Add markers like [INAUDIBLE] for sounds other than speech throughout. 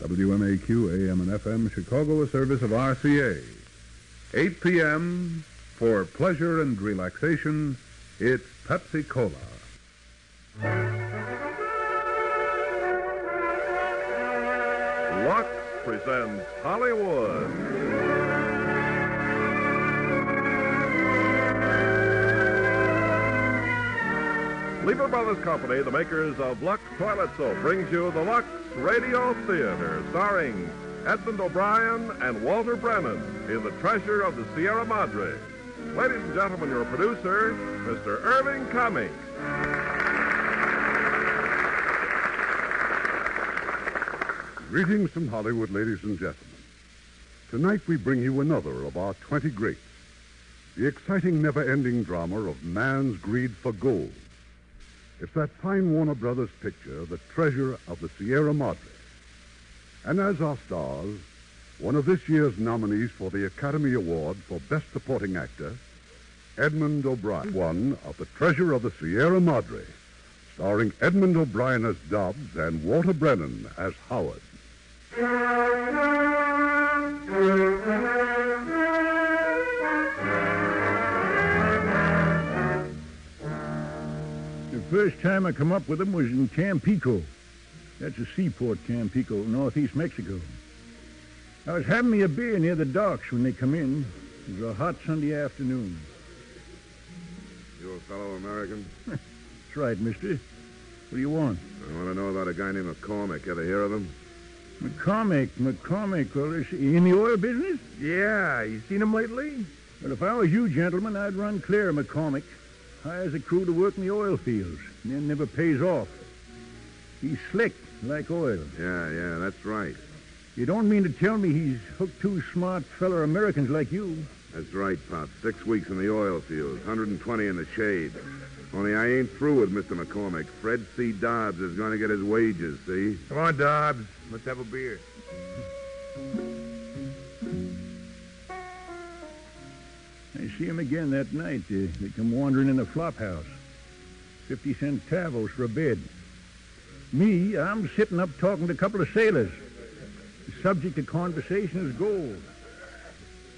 WMAQ AM and FM Chicago, a service of RCA. 8 p.m. for pleasure and relaxation, it's Pepsi Cola. Lux presents Hollywood. Lever Brothers Company, the makers of Lux Toilet Soap, brings you the Lux Radio Theater, starring Edmond O'Brien and Walter Brennan in The Treasure of the Sierra Madre. Ladies and gentlemen, your producer, Mr. Irving Cummings. Greetings from Hollywood, ladies and gentlemen. Tonight we bring you another of our 20 greats. The exciting, never-ending drama of man's greed for gold. It's that fine Warner Brothers picture, The Treasure of the Sierra Madre. And as our stars, one of this year's nominees for the Academy Award for Best Supporting Actor, Edmond O'Brien, one of The Treasure of the Sierra Madre, starring Edmond O'Brien as Dobbs and Walter Brennan as Howard. First time I come up with them was in Tampico. That's a seaport, Tampico, northeast Mexico. I was having me a beer near the docks when they come in. It was a hot Sunday afternoon. You a fellow American? [LAUGHS] That's right, mister. What do you want? I want to know about a guy named McCormick. Ever hear of him? McCormick, McCormick, well, is he in the oil business? Yeah, you seen him lately? Well, if I was you, gentlemen, I'd run clear of McCormick. Hires a crew to work in the oil fields, and then never pays off. He's slick, like oil. Yeah, yeah, that's right. You don't mean to tell me he's hooked two smart feller Americans like you? That's right, Pop. Six weeks in the oil fields, 120 in the shade. Only I ain't through with Mr. McCormick. Fred C. Dobbs is going to get his wages, see? Come on, Dobbs. Let's have a beer. See him again that night. Uh, they come wandering in the flop house. Fifty cent tavos for a bed. Me, I'm sitting up talking to a couple of sailors. The subject of conversation is gold.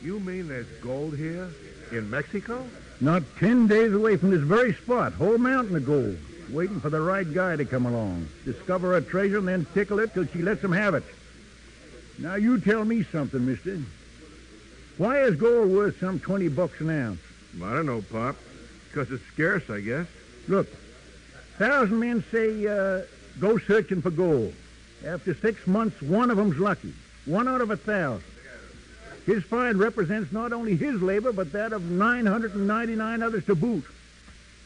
You mean there's gold here? In Mexico? Not ten days away from this very spot, whole mountain of gold. Waiting for the right guy to come along. Discover a treasure and then tickle it till she lets him have it. Now you tell me something, mister. Why is gold worth some 20 bucks an ounce? I don't know, Pop. Because it's scarce, I guess. Look, thousand men say, uh, go searching for gold. After six months, one of them's lucky. One out of a thousand. His find represents not only his labor, but that of 999 others to boot.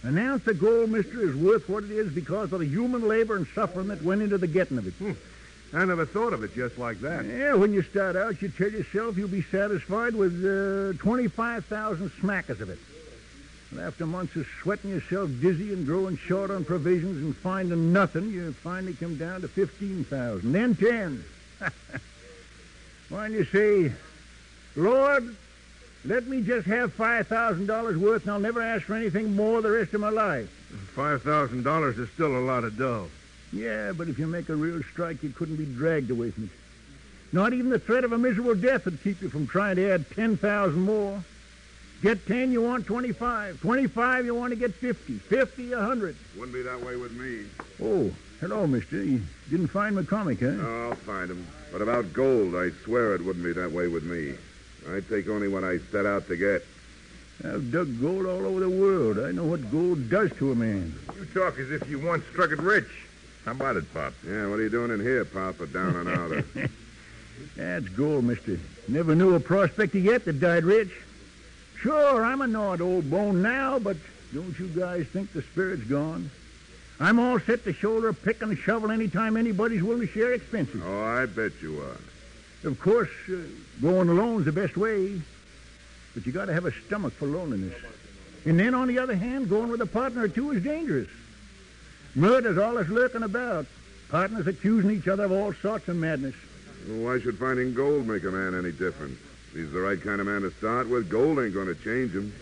An ounce of gold, mister, is worth what it is because of the human labor and suffering that went into the getting of it. Hmm. I never thought of it just like that. Yeah, when you start out, you tell yourself you'll be satisfied with uh, 25,000 smackers of it. And after months of sweating yourself dizzy and growing short on provisions and finding nothing, you finally come down to 15,000, then 10. [LAUGHS] When you say, Lord, let me just have $5,000 worth and I'll never ask for anything more the rest of my life. Five thousand dollars is still a lot of dough. Yeah, but if you make a real strike, you couldn't be dragged away from it. Not even the threat of a miserable death would keep you from trying to add 10,000 more. Get 10, you want 25. 25, you want to get 50. 50, 100. Wouldn't be that way with me. Oh, hello, mister. You didn't find McCormick, huh? Oh, I'll find him. But about gold, I swear it wouldn't be that way with me. I take only what I set out to get. I've dug gold all over the world. I know what gold does to a man. You talk as if you once struck it rich. How about it, Pop? Yeah, what are you doing in here, Pop, Papa, down and outer? [LAUGHS] That's gold, mister. Never knew a prospector yet that died rich. Sure, I'm a gnawed old bone now, but don't you guys think the spirit's gone? I'm all set to shoulder a pick and a shovel anytime anybody's willing to share expenses. oh, I bet you are. Of course, uh, going alone's the best way, but you got to have a stomach for loneliness. And then, on the other hand, going with a partner or two is dangerous. Murder's all that's lurking about. Partners accusing each other of all sorts of madness. Why should finding gold make a man any different? If he's the right kind of man to start with, gold ain't going to change him.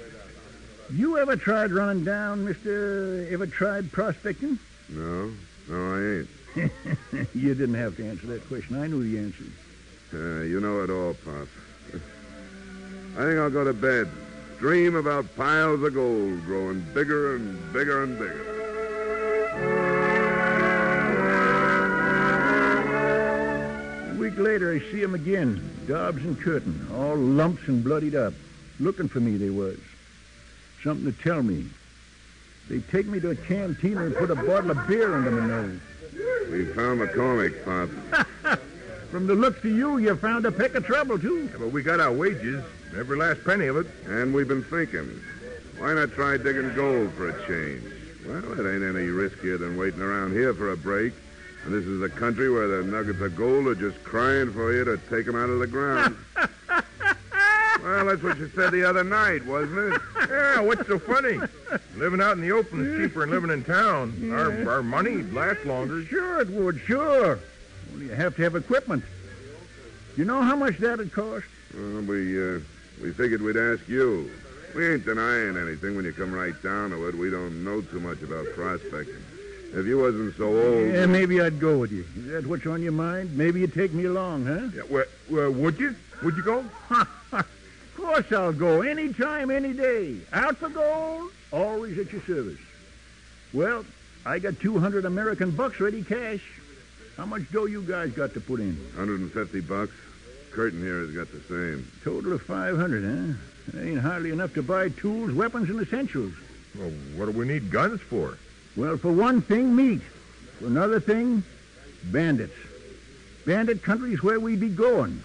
You ever tried running down, Mister? Ever tried prospecting? No, no, I ain't. [LAUGHS] you didn't have to answer that question. I knew the answer. Uh, you know it all, Pop. I think I'll go to bed. Dream about piles of gold growing bigger and bigger and bigger. Week later, I see 'em again, Dobbs and Curtin, all lumps and bloodied up. Looking for me, they was. Something to tell me. They take me to a canteen and put a bottle of beer under my nose. We found McCormick, Pop. [LAUGHS] From the looks of you, you found a peck of trouble, too. Yeah, but we got our wages, every last penny of it. And we've been thinking, why not try digging gold for a change? Well, it ain't any riskier than waiting around here for a break. And this is a country where the nuggets of gold are just crying for you to take them out of the ground. [LAUGHS] well, that's what you said the other night, wasn't it? Yeah, what's so funny? living out in the open is cheaper than living in town. Our, our money lasts longer. Sure it would, sure. Only you have to have equipment. You know how much that'd cost? Well, we, uh, we figured we'd ask you. We ain't denying anything when you come right down to it. We don't know too much about prospecting. If you wasn't so old... Yeah, maybe I'd go with you. Is that what's on your mind? Maybe you'd take me along, huh? Yeah, well, well, would you? Would you go? [LAUGHS] of course I'll go. Any time, any day. Out for gold, always at your service. Well, I got 200 American bucks ready cash. How much dough you guys got to put in? 150 bucks. Curtin here has got the same. Total of 500, huh? That ain't hardly enough to buy tools, weapons, and essentials. Well, what do we need guns for? Well, for one thing, meat. For another thing, bandits. Bandit country's where we'd be going.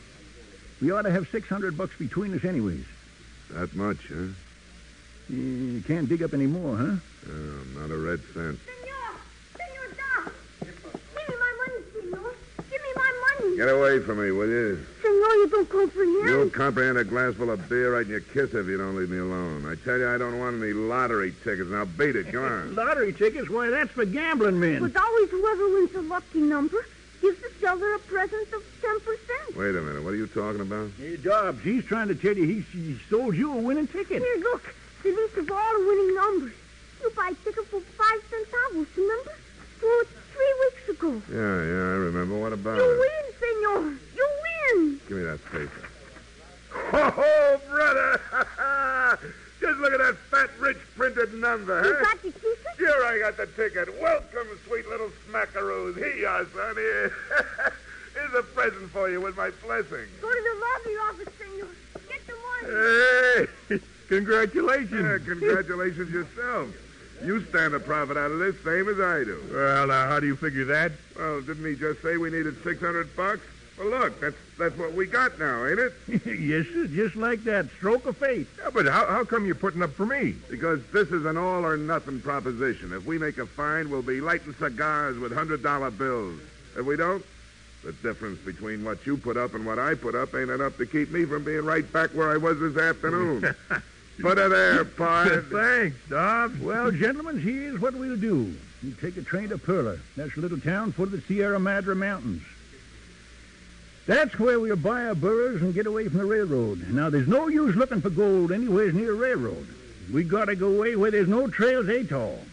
We ought to have 600 bucks between us anyways. That much, huh? You can't dig up any more, huh? Oh, not a red cent. Senor! Senor Doc! Give me my money, senor! Give me my money! Get away from me, will you? Senor, you don't comprehend. You'll comprehend a glass full of beer right in your kiss if you don't leave me alone. I tell you, I don't want any lottery tickets. Now beat it. Come on. [LAUGHS] Lottery tickets? Why, that's for gambling men. But always whoever wins a lucky number gives the seller a present of 10%. Wait a minute. What are you talking about? Hey, Dobbs, he's trying to tell you he, he sold you a winning ticket. Here, look. The list of all the winning numbers. You buy a ticket for five centavos, remember? Well, three weeks ago. Yeah, yeah, I remember. What about You it? win, senor. You win. Give me that paper. Oh, brother! [LAUGHS] Just look at that fat, rich printed number, You huh? got the ticket? Sure, I got the ticket. Welcome, sweet little smackaroos. Here you are, son. Here. [LAUGHS] Here's a present for you with my blessing. Go to the lottery office, senor. Get the money. Hey, [LAUGHS] congratulations. Yeah, congratulations yourself. You stand a profit out of this, same as I do. Well, now, how do you figure that? Well, didn't he just say we needed 600 bucks? Well, look, that's that's what we got now, ain't it? [LAUGHS] yes, sir, just like that. Stroke of fate. Yeah, but how, how come you're putting up for me? Because this is an all or nothing proposition. If we make a find, we'll be lighting cigars with hundred dollar bills. If we don't, the difference between what you put up and what I put up ain't enough to keep me from being right back where I was this afternoon. [LAUGHS] put her there, Pard. [LAUGHS] Thanks, Dobbs. Well, gentlemen, here's what we'll do. You take a train to Perla. That's a little town foot of the Sierra Madre Mountains. That's where we'll buy our burros and get away from the railroad. Now, there's no use looking for gold anywhere near a railroad. We gotta go away where there's no trails at all.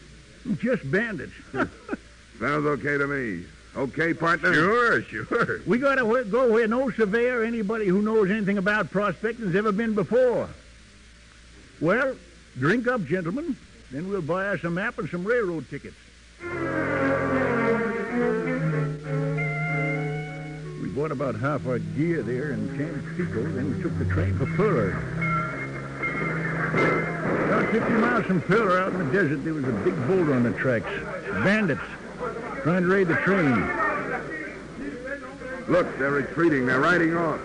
Just bandits. [LAUGHS] Sounds okay to me. Okay, partner? Sure, sure. we gotta wh- go where no surveyor or anybody who knows anything about prospecting, has ever been before. Well, drink up, gentlemen. Then we'll buy us a map and some railroad tickets. Bought about half our gear there in Tampico, then we took the train for Pillar. About 50 miles from Pillar, out in the desert, there was a big boulder on the tracks. Bandits trying to raid the train. Look, they're retreating. They're riding off.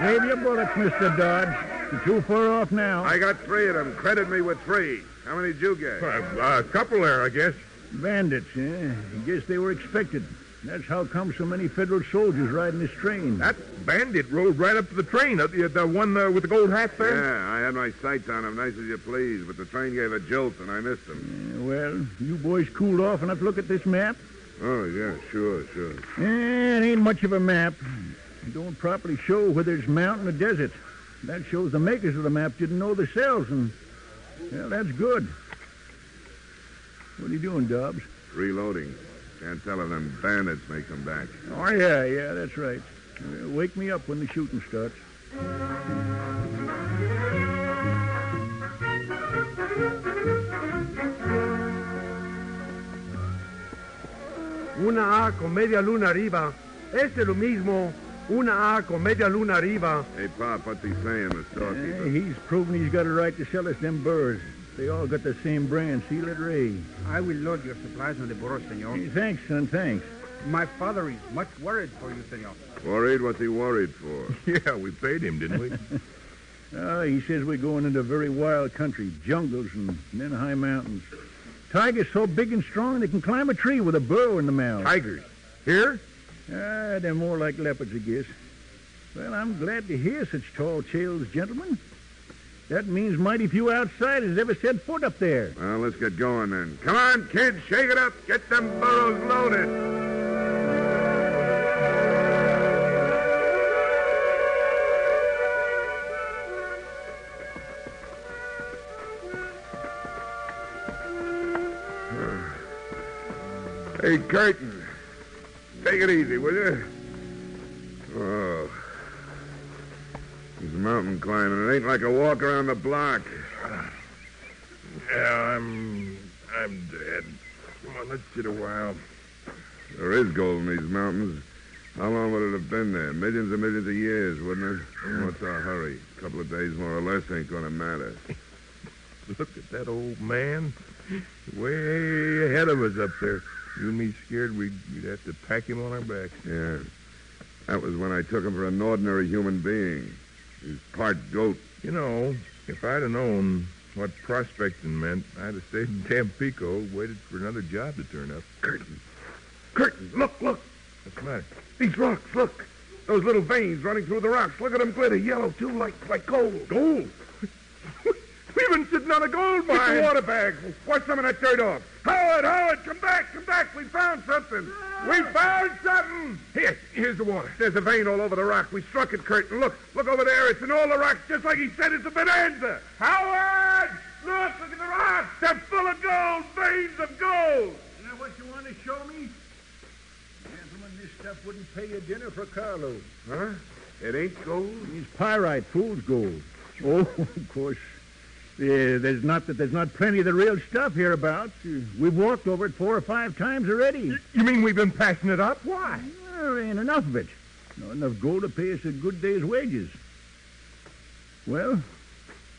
Save your bullets, Mr. Dodge. You're too far off now. I got three of them. Credit me with three. How many did you get? A, a couple there, I guess. Bandits, eh? I guess they were expected. That's how come so many federal soldiers riding this train. That bandit rode right up to the train, uh, the, the one uh, with the gold hat there. Yeah, I had my sights on him, nice as you please, but the train gave a jolt and I missed him. Yeah, well, you boys cooled off enough to look at this map? Oh, yeah, sure, sure. Eh, it ain't much of a map. It don't properly show whether it's mountain or desert. That shows the makers of the map didn't know themselves, and, well, that's good. What are you doing, Dobbs? Reloading. Can't tell if them bandits may come back. Oh, yeah, yeah, that's right. Uh, wake me up when the shooting starts. Una A con media luna arriba. Este es lo mismo. Una A con media luna arriba. Hey, Pop, what's he saying, the storekeeper? he's proven he's got a right to sell us them burrs. They all got the same brand, Seal it Ray. I will load your supplies on the burro, senor. Hey, thanks, son, thanks. My father is much worried for you, senor. Worried? What's he worried for? [LAUGHS] Yeah, we paid him, didn't we? Uh, [LAUGHS] he says we're going into very wild country, jungles and then high mountains. Tigers so big and strong they can climb a tree with a burrow in the mouth. Tigers. Here? Ah, they're more like leopards, I guess. Well, I'm glad to hear such tall tales, gentlemen. That means mighty few outsiders ever set foot up there. Well, let's get going then. Come on, kids, shake it up. Get them burros loaded. [SIGHS] Hey, Curtin. Take it easy, will you? Oh. This mountain climbing, it ain't like a walk around the block. Yeah, I'm. I'm dead. Come on, let's sit a while. There is gold in these mountains. How long would it have been there? Millions and millions of years, wouldn't it? Hmm. What's our hurry? A couple of days more or less ain't going to matter. [LAUGHS] Look at that old man. Way ahead of us up there. You and me scared we'd, we'd have to pack him on our backs. Yeah. That was when I took him for an ordinary human being. He's part goat. You know, if I'd have known what prospecting meant, I'd have stayed in Tampico, waited for another job to turn up. Curtin. Curtin, look, look. What's the matter? These rocks, look. Those little veins running through the rocks. Look at them glitter yellow, too, like, like gold. Gold? [LAUGHS] We've been sitting on a gold Get the mine. water bag. Wash some of that dirt off. Howard, Howard, come back, come back. We found something. We found something. Here, here's the water. There's a vein all over the rock. We struck it, Curtin. Look, look over there. It's in all the rocks, just like he said. It's a bonanza. Howard, look, look at the rocks. They're full of gold, veins of gold. Is that what you want to show me? Gentlemen, this stuff wouldn't pay you dinner for carload. Huh? It ain't gold. It's pyrite, fool's gold. [LAUGHS] Oh, of course. Yeah, there's not that there's not plenty of the real stuff hereabouts. Uh, We've walked over it four or five times already. You mean we've been passing it up? Why? There ain't enough of it. Not enough gold to pay us a good day's wages. Well,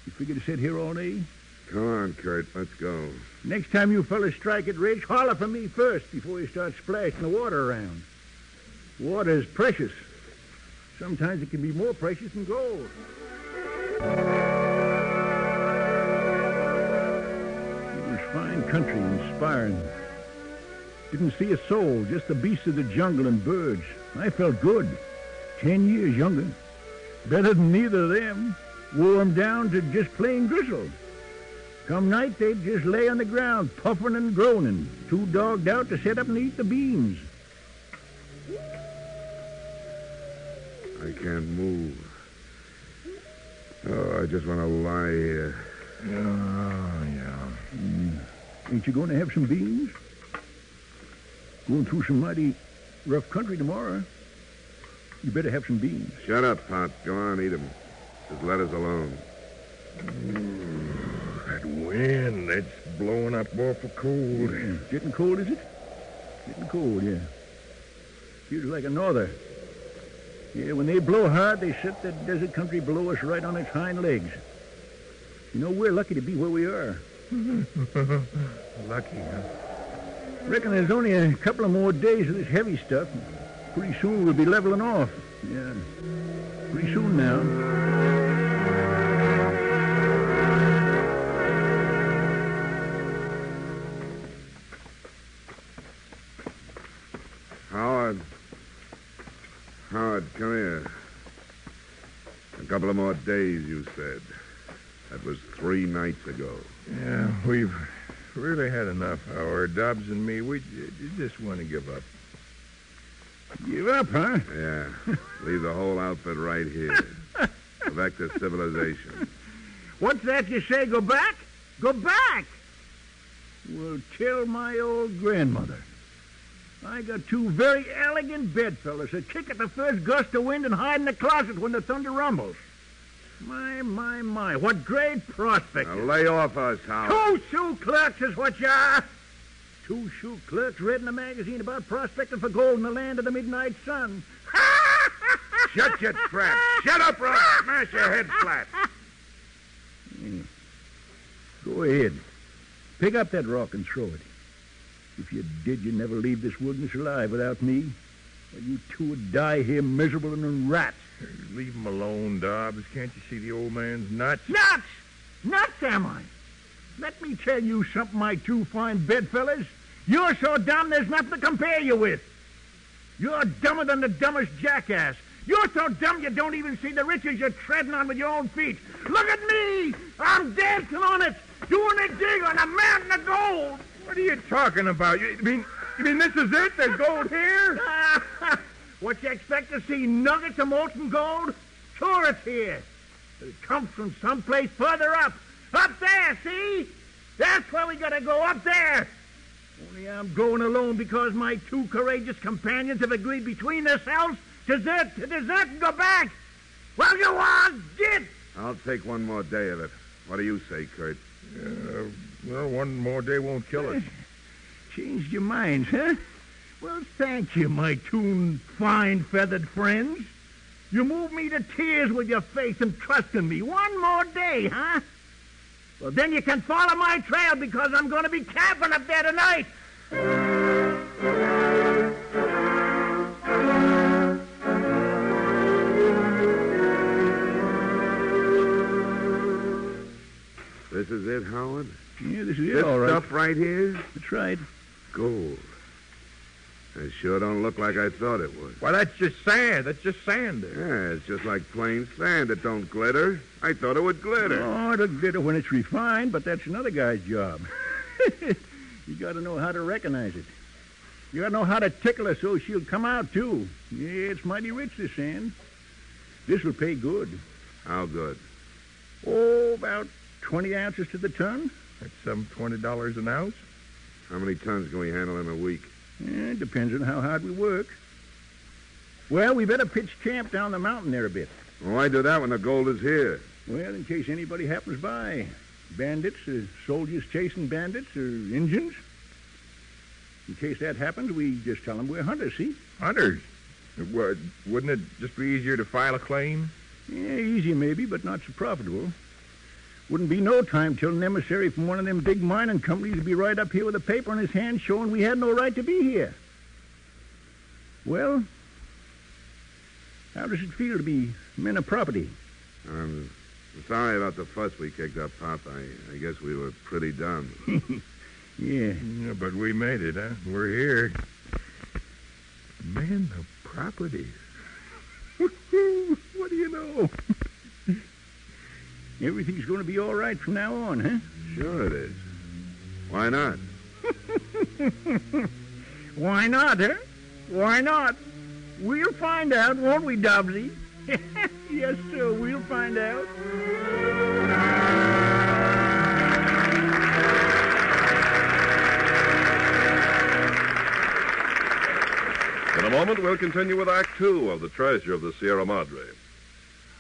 you figure to sit here all day? Come on, Kurt. Let's go. Next time you fellas strike it rich, holler for me first before you start splashing the water around. Water is precious. Sometimes it can be more precious than gold. Country, inspiring. Didn't see a soul, just the beasts of the jungle and birds. I felt good. Ten years younger. Better than neither of them. Wore 'em down to just plain grizzle. Come night, they'd just lay on the ground, puffing and groaning, too dogged out to sit up and eat the beans. I can't move. Oh, I just want to lie here. Oh, yeah. Mm. Ain't you going to have some beans? Going through some mighty rough country tomorrow. You better have some beans. Shut up, Pop. Go on, eat 'em. Just let us alone. That wind, it's blowing up awful cold. Yeah. Getting cold, is it? Getting cold, yeah. Feels like a norther. Yeah, when they blow hard, they set the desert country below us right on its hind legs. You know, we're lucky to be where we are. [LAUGHS] Lucky, huh? Reckon there's only a couple of more days of this heavy stuff. Pretty soon we'll be leveling off. Yeah. Pretty soon now. Howard. Howard, come here. A couple of more days, you said. That was three nights ago. Yeah, we've really had enough, Howard. Dobbs and me, we just want to give up. Give up, huh? Yeah. Leave the whole outfit right here. Go back to civilization. What's that you say? Go back? Go back! Well, tell my old grandmother. I got two very elegant bedfellows that kick at the first gust of wind and hide in the closet when the thunder rumbles. My, my, my, what great prospects. Now lay off us, Howard. Two shoe clerks is what you are. Two shoe clerks read in a magazine about prospecting for gold in the land of the midnight sun. [LAUGHS] Shut your trap. Shut up, or I'll smash your head flat. Hmm. Go ahead. Pick up that rock and throw it. If you did, you'd never leave this wilderness alive without me. Or you two would die here miserable and rats. Leave him alone, Dobbs. Can't you see the old man's nuts? Nuts! Nuts, am I? Let me tell you something, my two fine bedfellows. You're so dumb there's nothing to compare you with. You're dumber than the dumbest jackass. You're so dumb you don't even see the riches you're treading on with your own feet. Look at me! I'm dancing on it, doing a dig on a mountain of gold. What are you talking about? You mean, you mean this is it? There's gold here? [LAUGHS] what you expect to see nuggets of molten gold? Sure it's here. But it comes from someplace further up. Up there, see? That's where we gotta go, up there. Only I'm going alone because my two courageous companions have agreed between themselves to desert, to desert and go back. Well, you on, get! I'll take one more day of it. What do you say, Kurt? Uh, well, one more day won't kill us. [LAUGHS] Changed your minds, huh? Well, thank you, my two fine feathered friends. You move me to tears with your faith and trust in me. One more day, huh? Well, then you can follow my trail because I'm going to be camping up there tonight. This is it, Howard? Yeah, this is This it, all right. stuff right here? That's right. Gold. It sure don't look like I thought it would. Why, that's just sand. That's just sand there. Yeah, it's just like plain sand. It don't glitter. I thought it would glitter. Oh, it'll glitter when it's refined, but that's another guy's job. [LAUGHS] you got to know how to recognize it. You got to know how to tickle her so she'll come out, too. Yeah, it's mighty rich, this sand. This will pay good. How good? Oh, about 20 ounces to the ton. That's some $20 an ounce. How many tons can we handle in a week? Yeah, it depends on how hard we work. Well, we better pitch camp down the mountain there a bit. Why do that when the gold is here? Well, in case anybody happens by. Bandits, uh, soldiers chasing bandits, or Injuns. In case that happens, we just tell them we're hunters, see? Hunters. Wouldn't it just be easier to file a claim? Yeah, easy maybe, but not so profitable. Wouldn't be no time till an emissary from one of them big mining companies would be right up here with a paper in his hand showing we had no right to be here. Well, how does it feel to be men of property? I'm sorry about the fuss we kicked up, Pop. I, I guess we were pretty dumb. [LAUGHS] Yeah. Yeah, but we made it, huh? We're here. Man of property. [LAUGHS] what do you know? Everything's going to be all right from now on, huh? Sure it is. Why not? [LAUGHS] Why not, huh? Why not? We'll find out, won't we, Dobbsy? [LAUGHS] yes, sir, we'll find out. In a moment, we'll continue with Act Two of The Treasure of the Sierra Madre.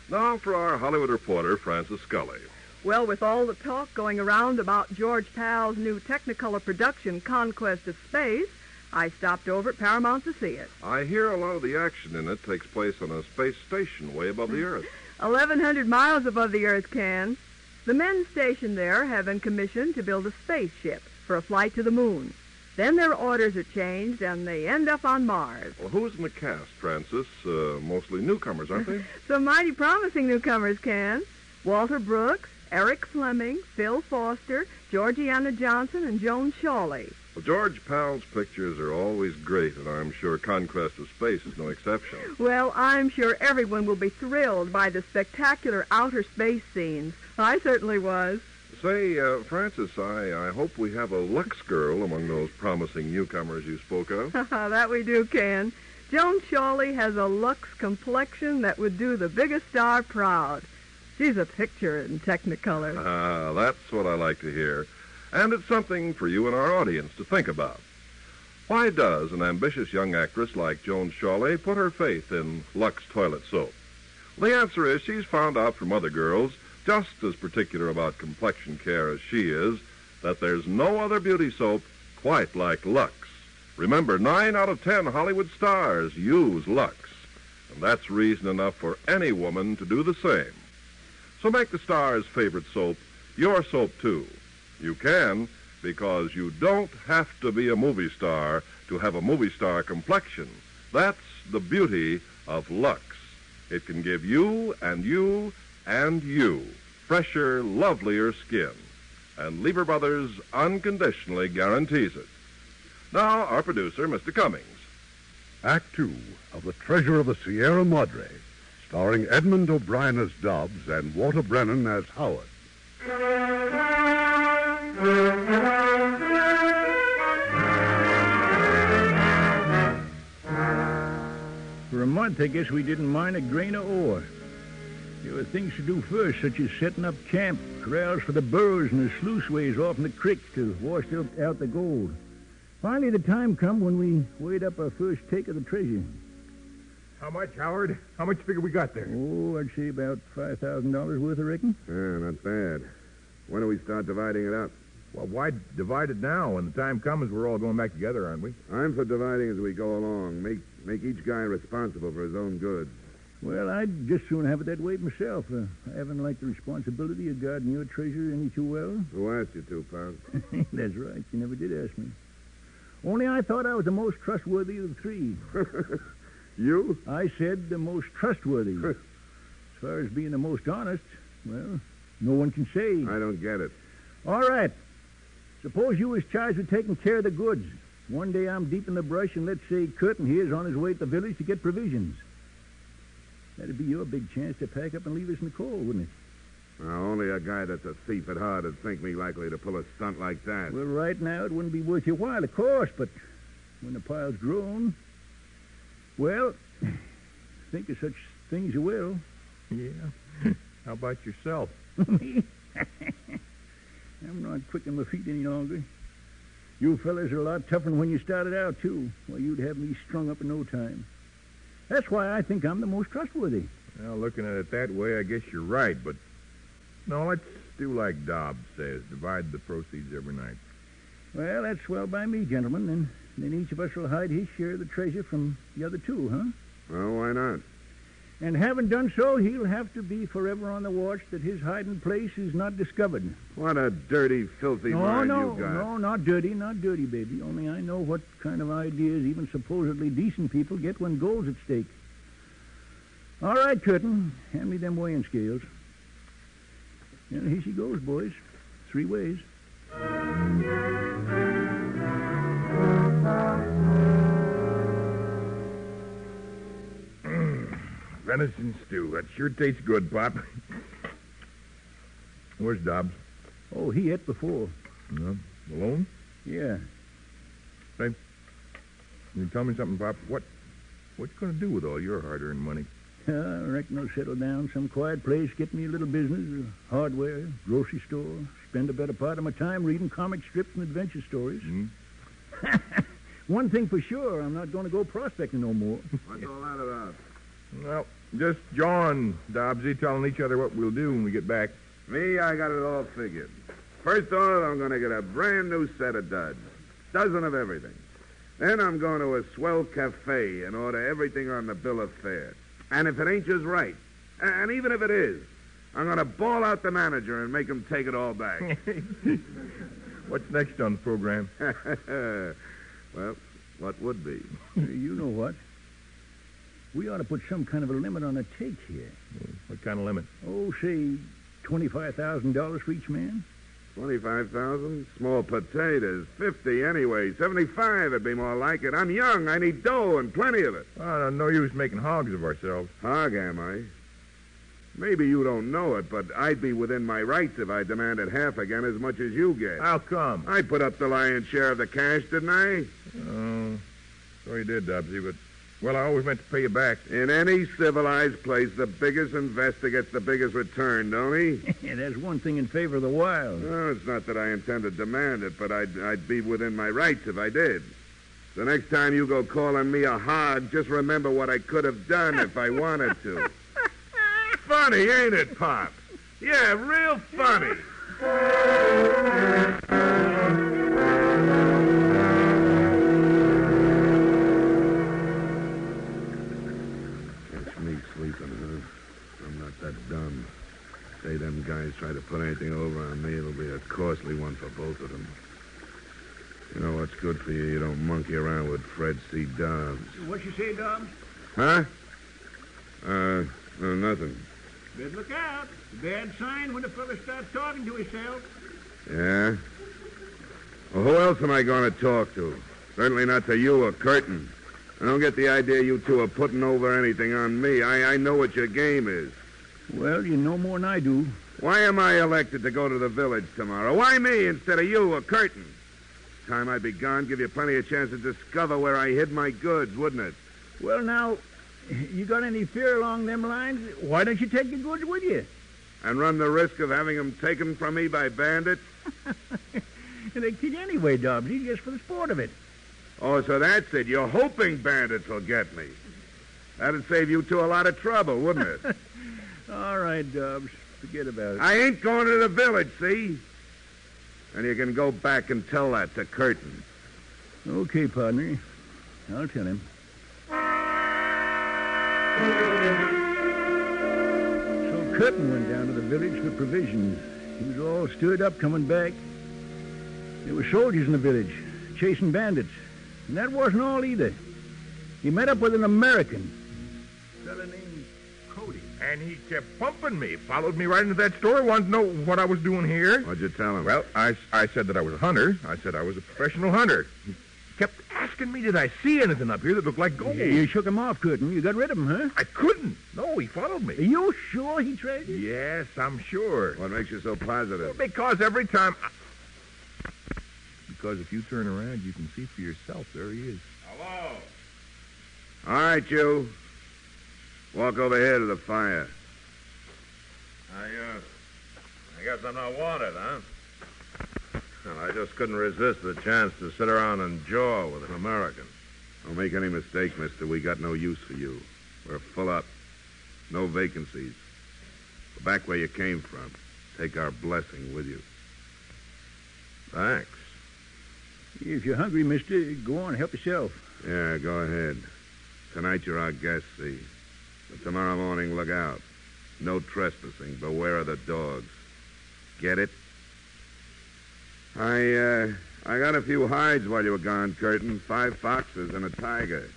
Now for our Hollywood reporter, Francis Scully. Well, with all the talk going around about George Pal's new Technicolor production, Conquest of Space, I stopped over at Paramount to see it. I hear a lot of the action in it takes place on a space station way above the Earth. [LAUGHS] 1,100 miles above the Earth, Ken. The men stationed there have been commissioned to build a spaceship for a flight to the moon. Then their orders are changed, and they end up on Mars. Well, who's in the cast, Francis? Uh, mostly newcomers, aren't they? [LAUGHS] Some mighty promising newcomers, Ken. Walter Brooks, Eric Fleming, Phil Foster, Georgiana Johnson, and Joan Shawlee. Well, George Pal's pictures are always great, and I'm sure Conquest of Space is no exception. Well, I'm sure everyone will be thrilled by the spectacular outer space scenes. I certainly was. Say, uh, Francis, I, I hope we have a Lux girl among those promising newcomers you spoke of. [LAUGHS] that we do, Ken. Joan Shawlee has a Lux complexion that would do the biggest star proud. She's a picture in Technicolor. Ah, that's what I like to hear. And it's something for you and our audience to think about. Why does an ambitious young actress like Joan Shawlee put her faith in Lux toilet soap? The answer is she's found out from other girls, just as particular about complexion care as she is, that there's no other beauty soap quite like Lux. Remember, nine out of ten Hollywood stars use Lux. And that's reason enough for any woman to do the same. So make the star's favorite soap your soap, too. You can because you don't have to be a movie star to have a movie star complexion. That's the beauty of Lux. It can give you and you and you fresher, lovelier skin. And Lever Brothers unconditionally guarantees it. Now, our producer, Mr. Cummings. Act Two of The Treasure of the Sierra Madre, starring Edmond O'Brien as Dobbs and Walter Brennan as Howard. For a month, I guess we didn't mine a grain of ore. There were things to do first, such as setting up camp, corrals for the burros, and the sluiceways off in the creek to wash out, out the gold. Finally, the time come when we weighed up our first take of the treasure. How much, Howard? How much figure we got there? Oh, I'd say about $5,000 worth, I reckon. Yeah, not bad. When do we start dividing it up? Well, why divide it now? When the time comes, we're all going back together, aren't we? I'm for dividing as we go along. Make make each guy responsible for his own goods. Well, I'd just soon have it that way myself. Uh, I haven't liked the responsibility of guarding your treasure any too well. [LAUGHS] Who asked you to, pal? [LAUGHS] That's right. You never did ask me. Only I thought I was the most trustworthy of the three. [LAUGHS] you? I said the most trustworthy. as far as being the most honest, well, no one can say. I don't get it. All right. Suppose you was charged with taking care of the goods. One day I'm deep in the brush, and let's say Curtin here's on his way to the village to get provisions. That'd be your big chance to pack up and leave us in the cold, wouldn't it? Now, only a guy that's a thief at heart would think me likely to pull a stunt like that. Well, right now it wouldn't be worth your while, of course, but when the pile's grown, well, [SIGHS] think of such things you will. Yeah. [LAUGHS] How about yourself? Me? [LAUGHS] I'm not quick on my feet any longer. You fellas are a lot tougher than when you started out, too. Well, you'd have me strung up in no time. That's why I think I'm the most trustworthy. Well, looking at it that way, I guess you're right, but no, let's do like Dobbs says. Divide the proceeds every night. Well, that's well by me, gentlemen. And then each of us will hide his share of the treasure from the other two, huh? Well, why not? And having done so, he'll have to be forever on the watch that his hiding place is not discovered. What a dirty, filthy No, mind no, you've got. no, not dirty, not dirty, baby. Only I know what kind of ideas even supposedly decent people get when gold's at stake. All right, Curtin, hand me them weighing scales. And here she goes, boys. Three ways. Venison stew. That sure tastes good, Pop. Where's Dobbs? Oh, he ate before. No, alone? Yeah. Say, Can you tell me something, Pop? What, what you going to do with all your hard-earned money? [LAUGHS] I reckon I'll settle down some quiet place, get me a little business, hardware, grocery store, spend a better part of my time reading comic strips and adventure stories. Hmm? [LAUGHS] One thing for sure, I'm not going to go prospecting no more. [LAUGHS] What's all that about? Well, just John, Dobbsy, telling each other what we'll do when we get back. Me, I got it all figured. First order, I'm going to get a brand new set of duds. Dozen of everything. Then I'm going to a swell cafe and order everything on the bill of fare. And if it ain't just right, and even if it is, I'm going to ball out the manager and make him take it all back. [LAUGHS] [LAUGHS] What's next on the program? [LAUGHS] well, what would be? you know what? We ought to put some kind of a limit on the take here. What kind of limit? Oh, say $25,000 for each man? 25,000? Small potatoes. 50 anyway. 75 would be more like it. I'm young. I need dough and plenty of it. Oh, no use making hogs of ourselves. Hog, am I? Maybe you don't know it, but I'd be within my rights if I demanded half again as much as you get. How come? I put up the lion's share of the cash, didn't I? Oh, so you did, Dobbsy, but, well, I always meant to pay you back. In any civilized place, the biggest investor gets the biggest return, don't he? [LAUGHS] there's one thing in favor of the wild. No, it's not that I intend to demand it, but I'd, I'd be within my rights if I did. The next time you go calling me a hog, just remember what I could have done if I wanted to. [LAUGHS] funny, ain't it, Pop? Yeah, real funny. Try to put anything over on me, it'll be a costly one for both of them. You know what's good for you? You don't monkey around with Fred C. Dobbs. What you say, Dobbs? Huh? Uh, no, nothing. Better look out. It's a bad sign when a fella starts talking to himself. Yeah? Well, who else am I going to talk to? Certainly not to you or Curtin. I don't get the idea you two are putting over anything on me. I, I know what your game is. Well, you know more than I do. Why am I elected to go to the village tomorrow? Why me instead of you or Curtin? Time I'd be gone, give you plenty of chance to discover where I hid my goods, wouldn't it? Well, now, you got any fear along them lines? Why don't you take the goods with you? And run the risk of having them taken from me by bandits? [LAUGHS] they kick anyway, Dobbsy, just for the sport of it. Oh, so that's it. You're hoping bandits will get me. That'd save you two a lot of trouble, wouldn't it? [LAUGHS] All right, Dobbs. Forget about it. I ain't going to the village, see? And you can go back and tell that to Curtin. Okay, partner. I'll tell him. So Curtin went down to the village for provisions. He was all stirred up coming back. There were soldiers in the village, chasing bandits. And that wasn't all either. He met up with an American, a named. And he kept pumping me. Followed me right into that store. Wanted to know what I was doing here. What'd you tell him? Well, I, I said that I was a hunter. I said I was a professional hunter. He kept asking me, did I see anything up here that looked like gold? You shook him off, Curtin. You got rid of him, huh? I couldn't. No, he followed me. Are you sure he trailed you? Yes, I'm sure. what makes you so positive? Because every time. I... Because if you turn around, you can see for yourself. There he is. Hello. All right, you. Walk over here to the fire. I, uh, I guess I'm not wanted, huh? Well, I just couldn't resist the chance to sit around and jaw with an American. Don't make any mistake, mister. We got no use for you. We're full up. No vacancies. Go back where you came from. Take our blessing with you. Thanks. If you're hungry, mister, go on, and help yourself. Yeah, go ahead. Tonight you're our guest, see. But tomorrow morning, look out. No trespassing. Beware of the dogs. Get it? I, uh, I got a few hides while you were gone, Curtin. Five foxes and a tiger.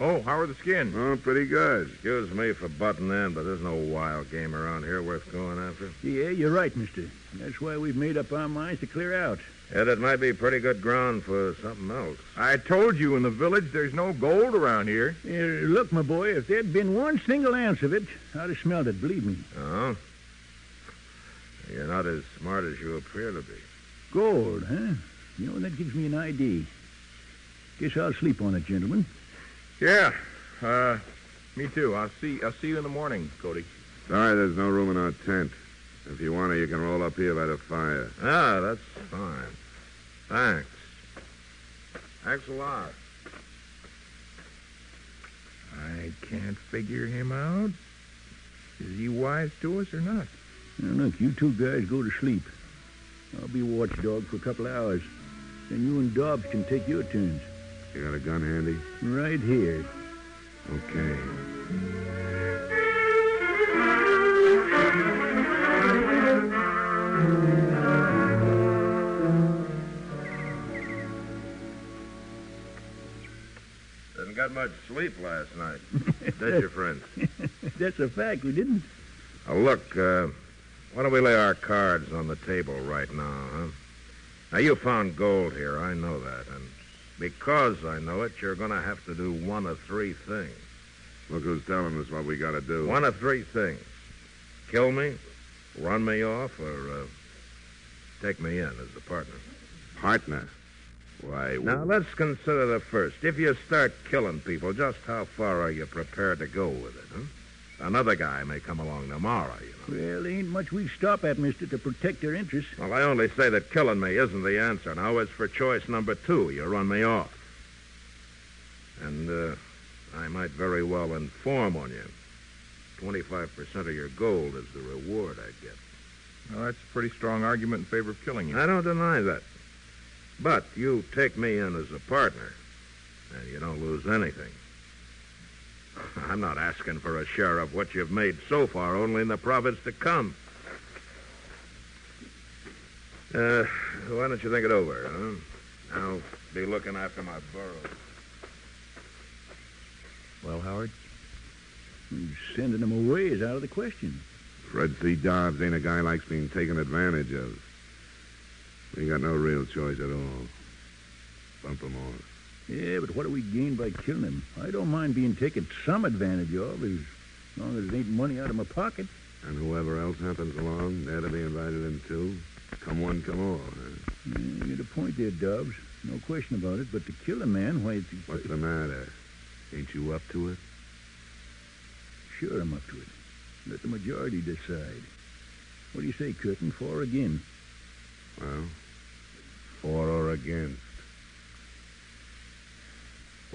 Oh, how are the skins? Oh, pretty good. Excuse me for butting in, but there's no wild game around here worth going after. Yeah, you're right, mister. That's why we've made up our minds to clear out. Yeah, that might be pretty good ground for something else. I told you in the village there's no gold around here. Uh, look, my boy, if there'd been one single ounce of it, I'd have smelled it, believe me. Oh? You're not as smart as you appear to be. Gold, huh? You know, that gives me an idea. Guess I'll sleep on it, gentlemen. Yeah. Uh, me too. I'll see. I'll see you in the morning, Cody. Sorry, there's no room in our tent. If you want to, you can roll up here by the fire. Ah, that's fine. Thanks. Thanks a lot. I can't figure him out. Is he wise to us or not? Now, look, you two guys go to sleep. I'll be watchdog for a couple of hours. Then you and Dobbs can take your turns. You got a gun handy? Right here. Okay. Didn't much sleep last night. [LAUGHS] Did you, friend? That's a fact, we didn't. Oh, look, uh, why don't we lay our cards on the table right now, huh? Now, you found gold here, I know that. And because I know it, you're going to have to do one of three things. Look who's telling us what we got to do. One of three things. Kill me, run me off, or uh, take me in as a partner. Partner. Why, Now, let's consider the first. If you start killing people, just how far are you prepared to go with it, huh? Another guy may come along tomorrow, you know. Well, there ain't much we stop at, mister, to protect their interests. Well, I only say that killing me isn't the answer. Now, as for choice number two, you run me off. And, uh, I might very well inform on you. 25% of your gold is the reward I get. Well, that's a pretty strong argument in favor of killing you. I don't deny that. But you take me in as a partner, and you don't lose anything. [LAUGHS] I'm not asking for a share of what you've made so far, only in the profits to come. Uh, why don't you think it over, huh? I'll be looking after my burros. Well, Howard, Sending him away is out of the question. Fred C. Dobbs ain't a guy likes being taken advantage of. We got no real choice at all. Bump him off. Yeah, but what do we gain by killing him? I don't mind being taken some advantage of, as long as it ain't money out of my pocket. And whoever else happens along, they're to be invited in too. Come one, come all. Huh? Yeah, you got a point there, Dobbs. No question about it. But to kill a man, why, it's... What's the matter? Ain't you up to it? Sure, I'm up to it. Let the majority decide. What do you say, Curtin? For or again? Well, for or against?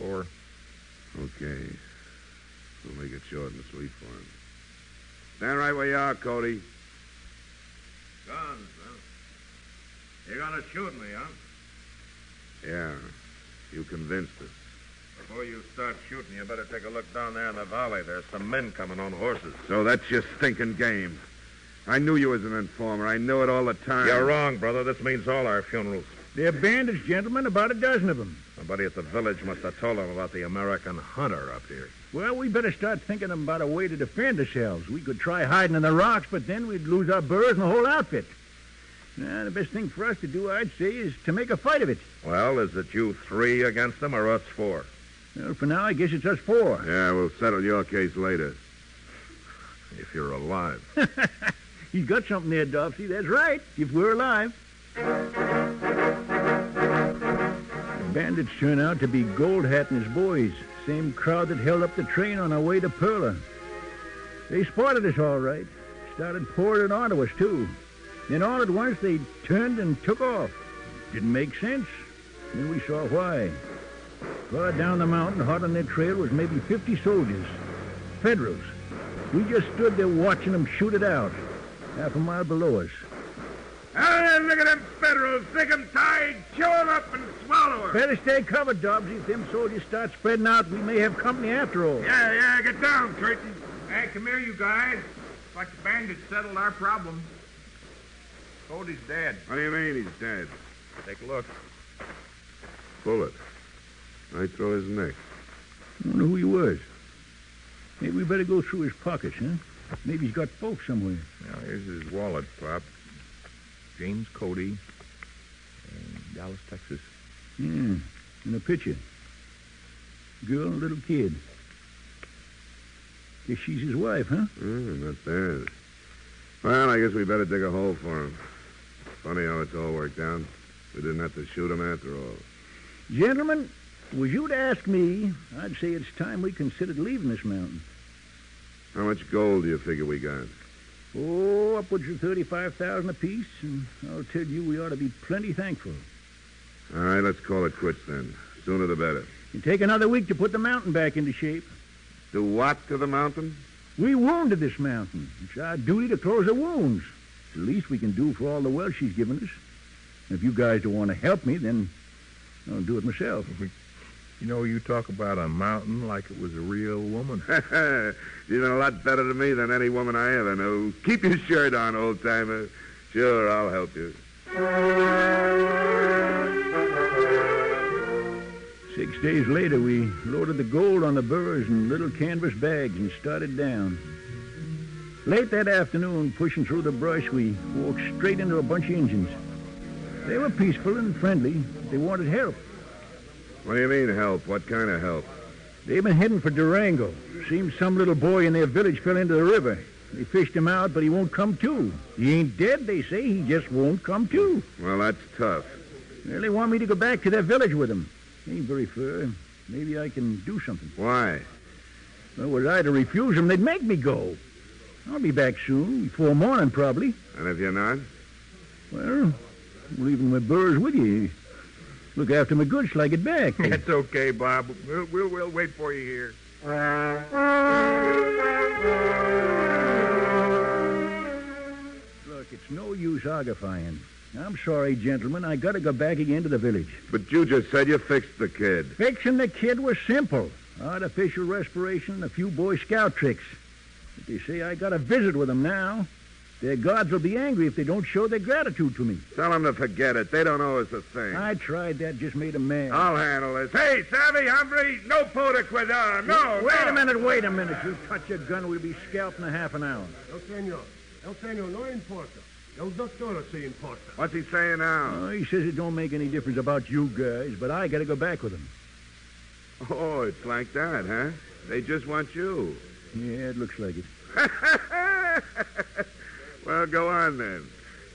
or Okay. We'll make it short and sweet for him. Stand right where you are, Cody. Guns, huh? You're gonna shoot me, huh? Yeah. You convinced us. Before you start shooting, you better take a look down there in the valley. There's some men coming on horses. So that's your stinking game. I knew you was an informer. I knew it all the time. You're wrong, brother. This means all our funerals. They're bandits, gentlemen, about a dozen of them. Somebody at the village must have told them about the American hunter up here. Well, we better start thinking about a way to defend ourselves. We could try hiding in the rocks, but then we'd lose our burros and the whole outfit. Now, the best thing for us to do, I'd say, is to make a fight of it. Well, is it you three against them or us four? Well, for now, I guess it's us four. Yeah, we'll settle your case later. If you're alive. [LAUGHS] He's got something there, Dobbsy. That's right, if we're alive. The bandits turn out to be Gold Hat and his boys. Same crowd that held up the train on our way to Perla. They spotted us all right. Started pouring onto us, too. Then all at once they turned and took off. Didn't make sense. Then we saw why. Far down the mountain, hot on their trail, was maybe 50 soldiers. Federals. We just stood there watching them shoot it out. Half a mile below us. Ah, look at them federals. Sick 'em tied. Chew 'em up and swallow swallow 'em. Better stay covered, Dobbsy. If them soldiers start spreading out, we may have company after all. Yeah, yeah, get down, Curtin. Hey, come here, you guys. It's like the bandits settled our problem. Cody's dead. What do you mean he's dead? Take a look. Bullet. Right through his neck. I wonder who he was. Maybe we better go through his pockets, huh? Maybe he's got folks somewhere. Now, here's his wallet, Pop. James Cody, Dallas, Texas. Yeah, and a picture. Girl and little kid. Guess she's his wife, huh? Mm, not bad. Well, I guess we better dig a hole for him. Funny how it's all worked out. We didn't have to shoot him after all. Gentlemen, was you to ask me, I'd say it's time we considered leaving this mountain. How much gold do you figure we got? Oh, upwards of 35000 apiece, and I'll tell you we ought to be plenty thankful. All right, let's call it quits then. Sooner the better. It take another week to put the mountain back into shape. Do what to the mountain? We wounded this mountain. It's our duty to close the wounds. It's the least we can do for all the wealth she's given us. If you guys don't want to help me, then I'll do it myself. You know, you talk about a mountain like it was a real woman. [LAUGHS] You've been a lot better to me than any woman I ever knew. Keep your shirt on, old timer. Sure, I'll help you. Six days later, we loaded the gold on the burros in little canvas bags and started down. Late that afternoon, pushing through the brush, we walked straight into a bunch of Indians. They were peaceful and friendly. They wanted help. What do you mean, help? What kind of help? They've been heading for Durango. Seems some little boy in their village fell into the river. They fished him out, but he won't come to. He ain't dead, they say. He just won't come to. Well, that's tough. Well, they want me to go back to their village with them. Ain't very far. Maybe I can do something. Why? Well, was I to refuse them, they'd make me go. I'll be back soon, before morning, probably. And if you're not? Well, I'm leaving my burrs with you. Look after my goods till I get back. [LAUGHS] That's okay, Bob. We'll, we'll, we'll wait for you here. Look, it's no use argufying. I'm sorry, gentlemen. I gotta go back again to the village. But you just said you fixed the kid. Fixing the kid was simple. Artificial respiration, and a few Boy Scout tricks. But they say I got a visit with him now. Their gods will be angry if they don't show their gratitude to me. Tell them to forget it. They don't owe us a thing. I tried that, just made them mad. I'll handle this. Hey, Savvy, Humphrey, no puta cuidado. No, Wait no. a minute, wait a minute. You touch a gun, we'll be scalped in a half an hour. No, senor. No, senor, no importa. El doctor se importa. What's he saying now? Oh, he says it don't make any difference about you guys, but I gotta go back with him. Oh, it's like that, huh? They just want you. Yeah, it looks like it. [LAUGHS] well, go on then.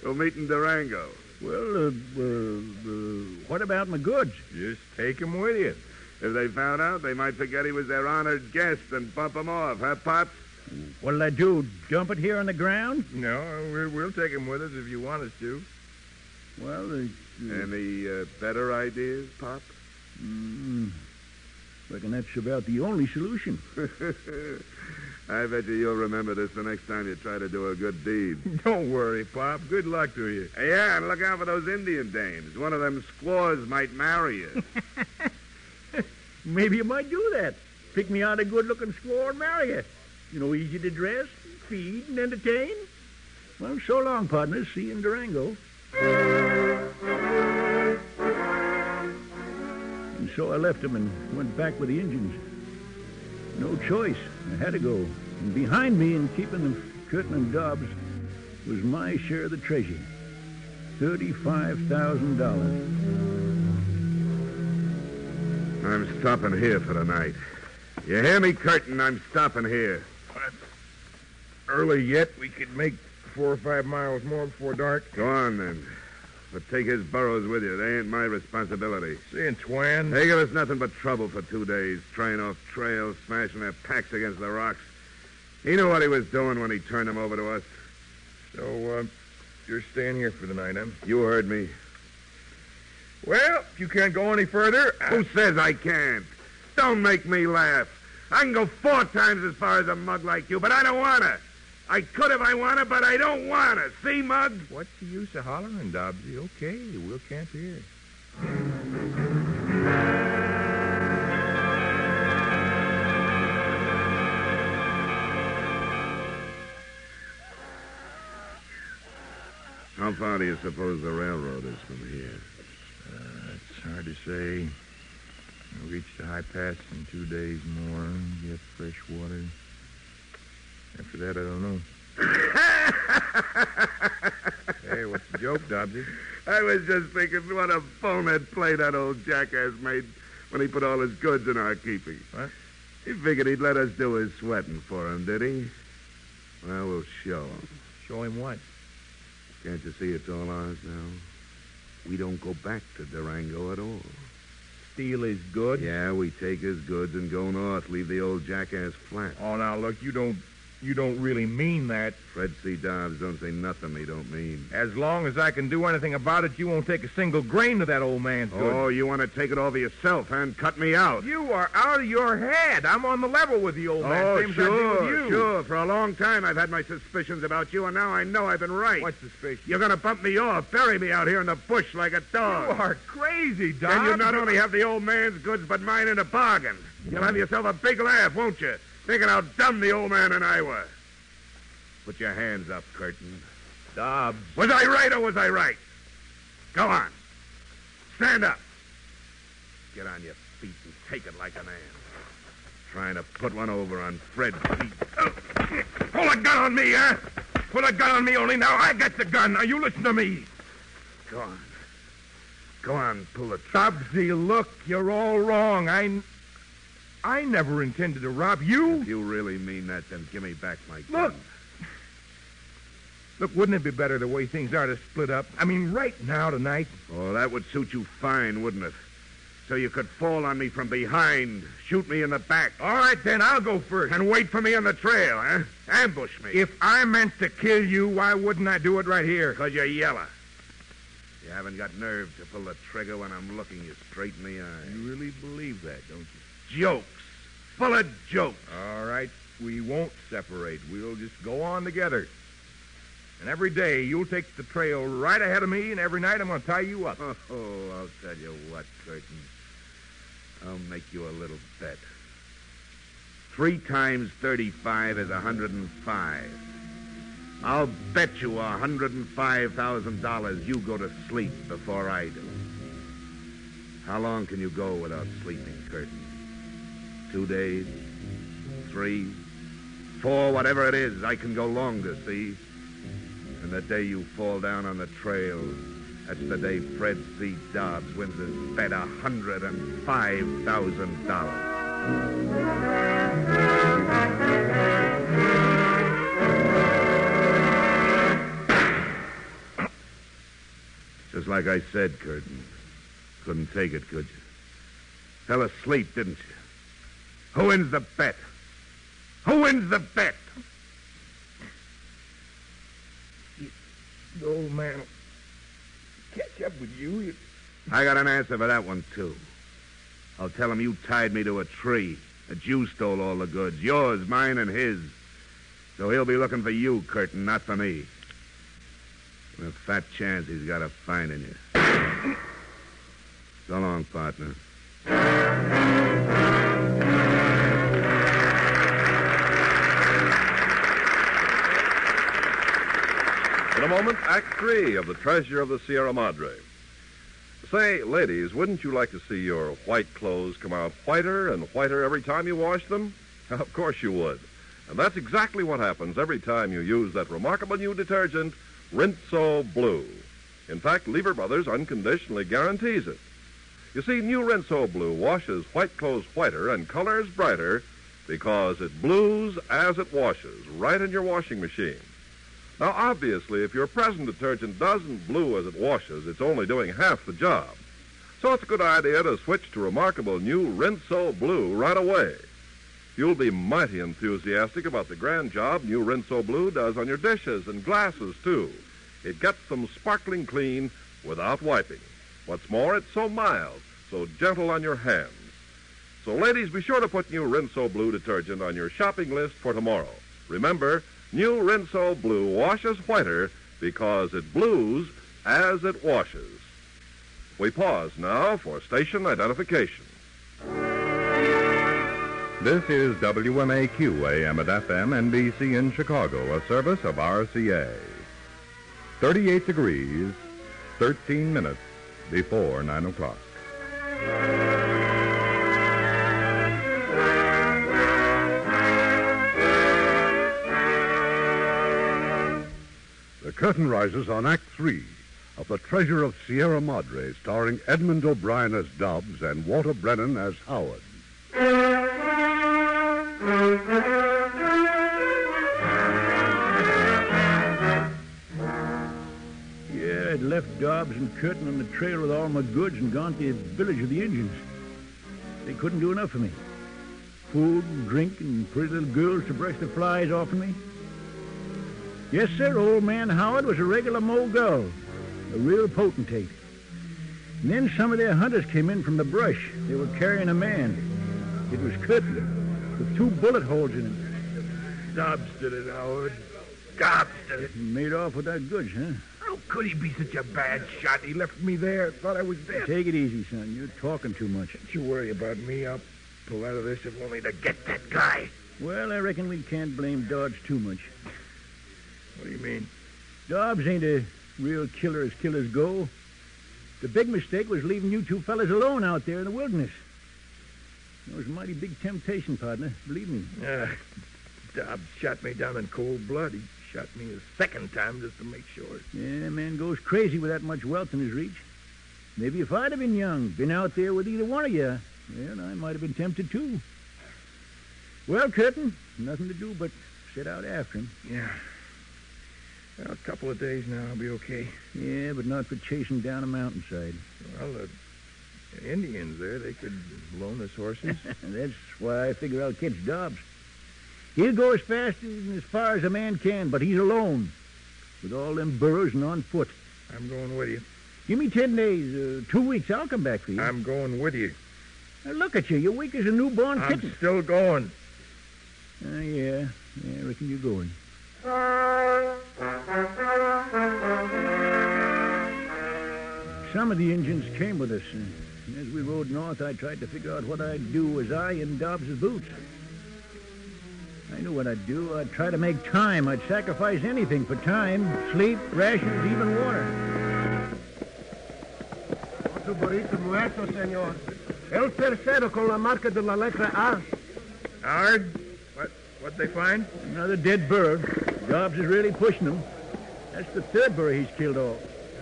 We'll meet in Durango. Well, uh, uh, uh, what about my goods? Just take him with you. If they found out, they might forget he was their honored guest and bump him off, huh, Pops? What'll I do? Dump it here on the ground? No, we'll, we'll take him with us if you want us to. Well, uh, uh, Any uh, better ideas, Pop? mm, reckon that's about the only solution. [LAUGHS] I bet you you'll remember this the next time you try to do a good deed. [LAUGHS] Don't worry, Pop. Good luck to you. Uh, yeah, and look out for those Indian dames. One of them squaws might marry you. [LAUGHS] Maybe you might do that. Pick me out a good-looking squaw and marry her. You know, easy to dress, feed, and entertain. Well, so long, partners. See you in Durango. And so I left him and went back with the Indians. No choice. I had to go. And behind me in keeping the Curtin and Dobbs was my share of the treasure. $35,000. I'm stopping here for the night. You hear me, Curtin? I'm stopping here. But early yet. We could make four or five miles more before dark. Go on, then. But take his burros with you. They ain't my responsibility. See, Twan. They give us nothing but trouble for two days, trying off trails, smashing their packs against the rocks. He knew what he was doing when he turned them over to us. So, uh, you're staying here for the night, huh? You heard me. Well, if you can't go any further, I- Who says I can't? Don't make me laugh. I can go four times as far as a mug like you, but I don't want to. I could if I wanted, but I don't want to. See, mug? what's the use of hollering, Dobbsy? Okay, we'll camp here. How far do you suppose the railroad is from here? Uh, it's hard to say. We'll reach the high pass in two days more, and get fresh water. After that, I don't know. [LAUGHS] hey, what's the joke, Dobbsy? I was just thinking what a bonehead play that old jackass made when he put all his goods in our keeping. What? He figured he'd let us do his sweating for him, did he? Well, we'll show him. Show him what? Can't you see it's all ours now? We don't go back to Durango at all. Steal his goods? Yeah, we take his goods and go north, leave the old jackass flat. Oh, now, look, you don't you don't really mean that. Fred C. Dobbs don't say nothing he don't mean. As long as I can do anything about it, you won't take a single grain of that old man's goods. Oh, you want to take it over yourself, and cut me out? You are out of your head. I'm on the level with the old man. Oh, same as I do sure, with you. sure. For a long time, I've had my suspicions about you, and now I know I've been right. What suspicion? You're going to bump me off, bury me out here in the bush like a dog. You are crazy, Doc. Then you not only have the old man's goods, but mine in a bargain. You'll have yourself a big laugh, won't you? Thinking how dumb the old man and I were. Put your hands up, Curtin. Dobbs. Was I right or was I right? Go on. Stand up. Get on your feet and take it like a man. Trying to put one over on Fred's feet. Oh, pull a gun on me, huh? Pull a gun on me only now. I got the gun. Now you listen to me. Go on. Go on, pull trigger. Dobbsy, look, you're all wrong. I, I never intended to rob you. If you really mean that, then give me back my Look. gun. Look, wouldn't it be better the way things are to split up? I mean, right now, tonight. Oh, that would suit you fine, wouldn't it? So you could fall on me from behind, shoot me in the back, All right, then, I'll go first. and wait for me on the trail, huh? Ambush me. If I meant to kill you, why wouldn't I do it right here? Because you're yellow. You haven't got nerve to pull the trigger when I'm looking you straight in the eye. You really believe that, don't you? Jokes. Full of jokes. All right, we won't separate. We'll just go on together. And every day you'll take the trail right ahead of me, and every night I'm going to tie you up. Oh, I'll tell you what, Curtin. I'll make you a little bet. Three times 35 is a 105. I'll bet you a $105,000 you go to sleep before I do. How long can you go without sleeping? Two days? Three? Four? Whatever it is, I can go longer, see? And the day you fall down on the trail, that's the day Fred C. Dobbs wins his bet a hundred and five thousand dollars. Just like I said, Curtin. Couldn't take it, could you? Fell asleep, didn't you? Who wins the bet? Who wins the bet? The old man catch up with you. I got an answer for that one, too. I'll tell him you tied me to a tree, that you stole all the goods, yours, mine, and his. So he'll be looking for you, Curtin, not for me. And a fat chance he's got of finding you. So long, partner. In a moment, Act Three of The Treasure of the Sierra Madre. Say, ladies, wouldn't you like to see your white clothes come out whiter and whiter every time you wash them? [LAUGHS] Of course you would. And that's exactly what happens every time you use that remarkable new detergent, Rinso Blue. In fact, Lever Brothers unconditionally guarantees it. You see, new Rinso Blue washes white clothes whiter and colors brighter because it blues as it washes right in your washing machine. Now, obviously, if your present detergent doesn't blue as it washes, it's only doing half the job. So it's a good idea to switch to remarkable new Rinso Blue right away. You'll be mighty enthusiastic about the grand job new Rinso Blue does on your dishes and glasses, too. It gets them sparkling clean without wiping. What's more, it's so mild, so gentle on your hands. So, ladies, be sure to put new Rinso Blue detergent on your shopping list for tomorrow. Remember, new Rinso Blue washes whiter because it blues as it washes. We pause now for station identification. This is WMAQ AM at FM NBC in Chicago, a service of RCA. 38 degrees, 13 minutes before 9 o'clock. The curtain rises on Act Three of The Treasure of Sierra Madre, starring Edmond O'Brien as Dobbs and Walter Brennan as Howard. Yeah, I'd left Dobbs and Curtin on the trail with all my goods and gone to the village of the Indians. They couldn't do enough for me. Food and drink and pretty little girls to brush the flies off of me. Yes, sir, old man Howard was a regular mogul, a real potentate. And then some of their hunters came in from the brush. They were carrying a man. It was Curtin, with two bullet holes in him. Dobbs did it, Howard. Dobbs did it. Made off with our goods, huh? How could he be such a bad shot? He left me there. Thought I was dead. Take it easy, son. You're talking too much. Don't you worry about me. I'll pull out of this if only to get that guy. Well, I reckon we can't blame Dobbs too much. What do you mean? Dobbs ain't a real killer as killers go. The big mistake was leaving you two fellas alone out there in the wilderness. It was a mighty big temptation, partner. Believe me. Uh, Dobbs shot me down in cold blood. He shot me a second time just to make sure. Yeah, a man goes crazy with that much wealth in his reach. Maybe if I'd have been young, been out there with either one of you, well, I might have been tempted too. Well, Curtin, nothing to do but sit out after him. Yeah. Well, a couple of days now, I'll be okay. Yeah, but not for chasing down a mountainside. Well, the Indians there, they could loan us horses. [LAUGHS] That's why I figure I'll catch Dobbs. He'll go as fast and as far as a man can, but he's alone, with all them burros and on foot. I'm going with you. Give me ten days, uh, two weeks, I'll come back for you. I'm going with you. Now, look at you, you're weak as a newborn I'm kitten. still going. Uh, yeah, yeah, I reckon you're going. Some of the Indians came with us, and as we rode north, I tried to figure out what I'd do as I in Dobbs's boots. I knew what I'd do. I'd try to make time. I'd sacrifice anything for time, sleep, rations, even water. Otro burrito nuestro, señor. El tercero con la marca de la letra A. Howard, what they find? Another dead bird. Dobbs is really pushing them. That's the third bird he's killed off.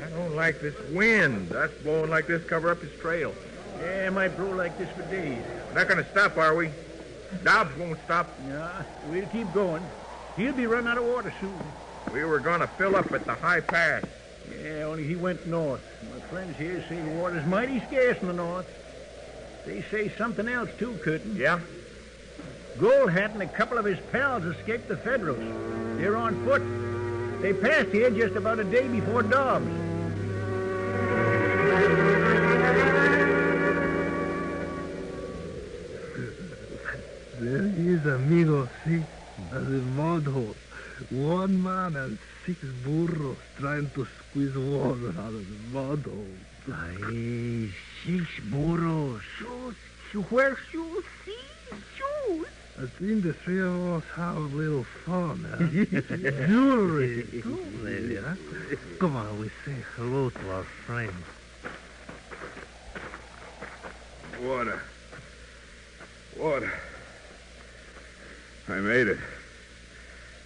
I don't like this wind. That's blowing like this cover up his trail. Yeah, it might blow like this for days. Not going to stop, are we? Dobbs won't stop. Yeah, we'll keep going. He'll be running out of water soon. We were going to fill up at the high pass. Yeah, only he went north. My friends here say the water's mighty scarce in the north. They say something else, too, Curtin. Yeah? Gold Hat and a couple of his pals escaped the Federals. They're on foot. They passed here just about a day before Dobbs. There he is, amigo. See? The mud hole. One man and six burros trying to squeeze water out of the mud hole. Ay, six burros. Shoes. Where shoes? See? Shoes. I think the three of us have a little fun, [LAUGHS] huh? Jewelry, too, maybe, huh? Come on, we say hello to our friends. Water. Water. I made it.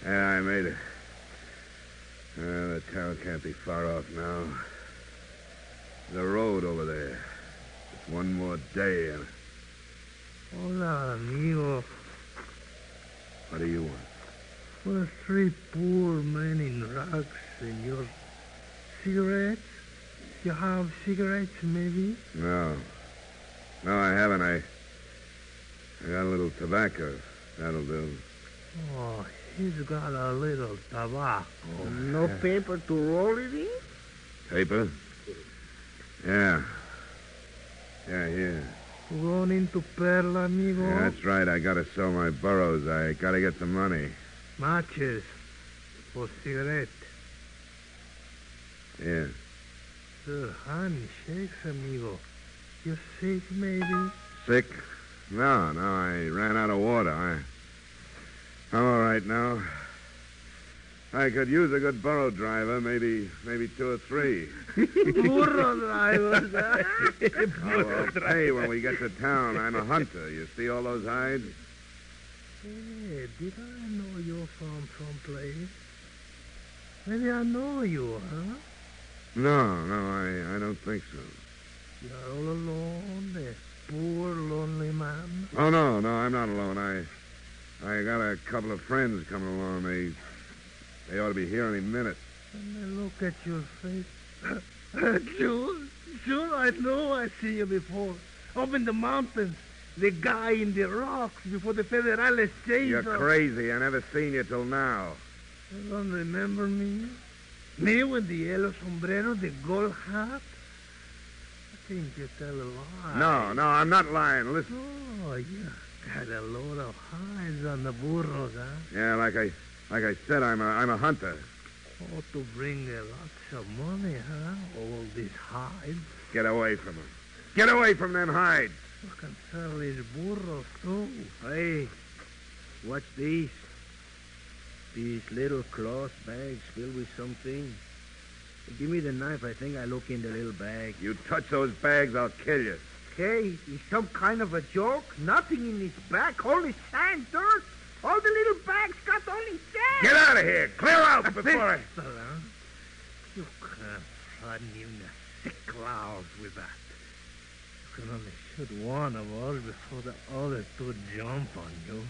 Yeah, I made it. Uh, the town can't be far off now. The road over there. Just one more day and... Hola, amigo. What do you want? We're three poor men in rags, senor. Cigarettes? You have cigarettes, maybe? No. No, I haven't. I... I got a little tobacco. That'll do. Oh, he's got a little tobacco. Oh, no paper to roll it in? Paper? Yeah. Yeah, here. Going into Perla, amigo? Yeah, that's right. I gotta sell my burros. I gotta get some money. Matches. For cigarette. Yeah. The honey shakes, amigo. You sick, maybe? Sick? No, no. I ran out of water. I... I'm all right now. I could use a good burro driver, maybe, maybe two or three. [LAUGHS] Burro drivers, huh? [LAUGHS] Oh, pay when we get to town. I'm a hunter. You see all those hides? Hey, did I know you from someplace? Maybe I know you, huh? No, no, I, I don't think so. You're all alone, a poor, lonely man. Oh no, no, I'm not alone. I I got a couple of friends coming along. They they ought to be here any minute. And I look at your face. [COUGHS] Sure, sure, I know I see you before. Up in the mountains. The guy in the rocks before the Federales chased You're crazy. I never seen you till now. You don't remember me? Me with the yellow sombrero, the gold hat? I think you tell a lie. No, no, I'm not lying. Listen. Oh, you got a load of hides on the burros, huh? Yeah, like I, like I said, I'm a, I'm a hunter. Oh, to bring a lots of money, huh? All these hides. Get away from him. Get away from them hides. You can sell these burros, too. Hey, what's these? These little cloth bags filled with something. Give me the knife. I think I look in the little bag. You touch those bags, I'll kill you. Hey, is some kind of a joke? Nothing in this bag. Only sand, dirt. All the little bags got only sand. Get out of here. Clear out before I... Huh? You can't frighten even the sick clouds with that. You can only shoot one of us before the other two jump on you.